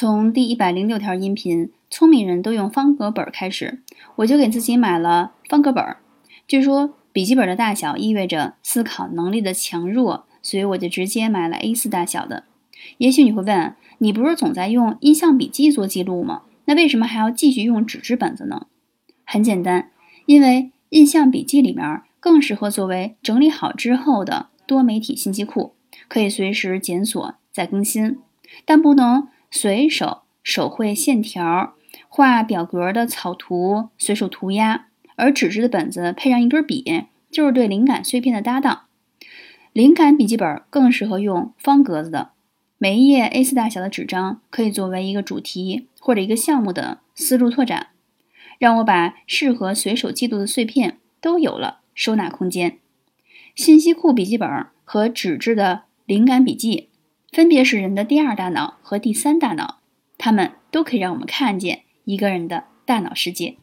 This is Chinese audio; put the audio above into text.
从第一百零六条音频“聪明人都用方格本”开始，我就给自己买了方格本。据说笔记本的大小意味着思考能力的强弱，所以我就直接买了 A4 大小的。也许你会问，你不是总在用印象笔记做记录吗？那为什么还要继续用纸质本子呢？很简单，因为印象笔记里面更适合作为整理好之后的多媒体信息库，可以随时检索再更新，但不能。随手手绘线条、画表格的草图、随手涂鸦，而纸质的本子配上一根笔，就是对灵感碎片的搭档。灵感笔记本更适合用方格子的，每一页 A4 大小的纸张可以作为一个主题或者一个项目的思路拓展，让我把适合随手记录的碎片都有了收纳空间。信息库笔记本和纸质的灵感笔记。分别是人的第二大脑和第三大脑，它们都可以让我们看见一个人的大脑世界。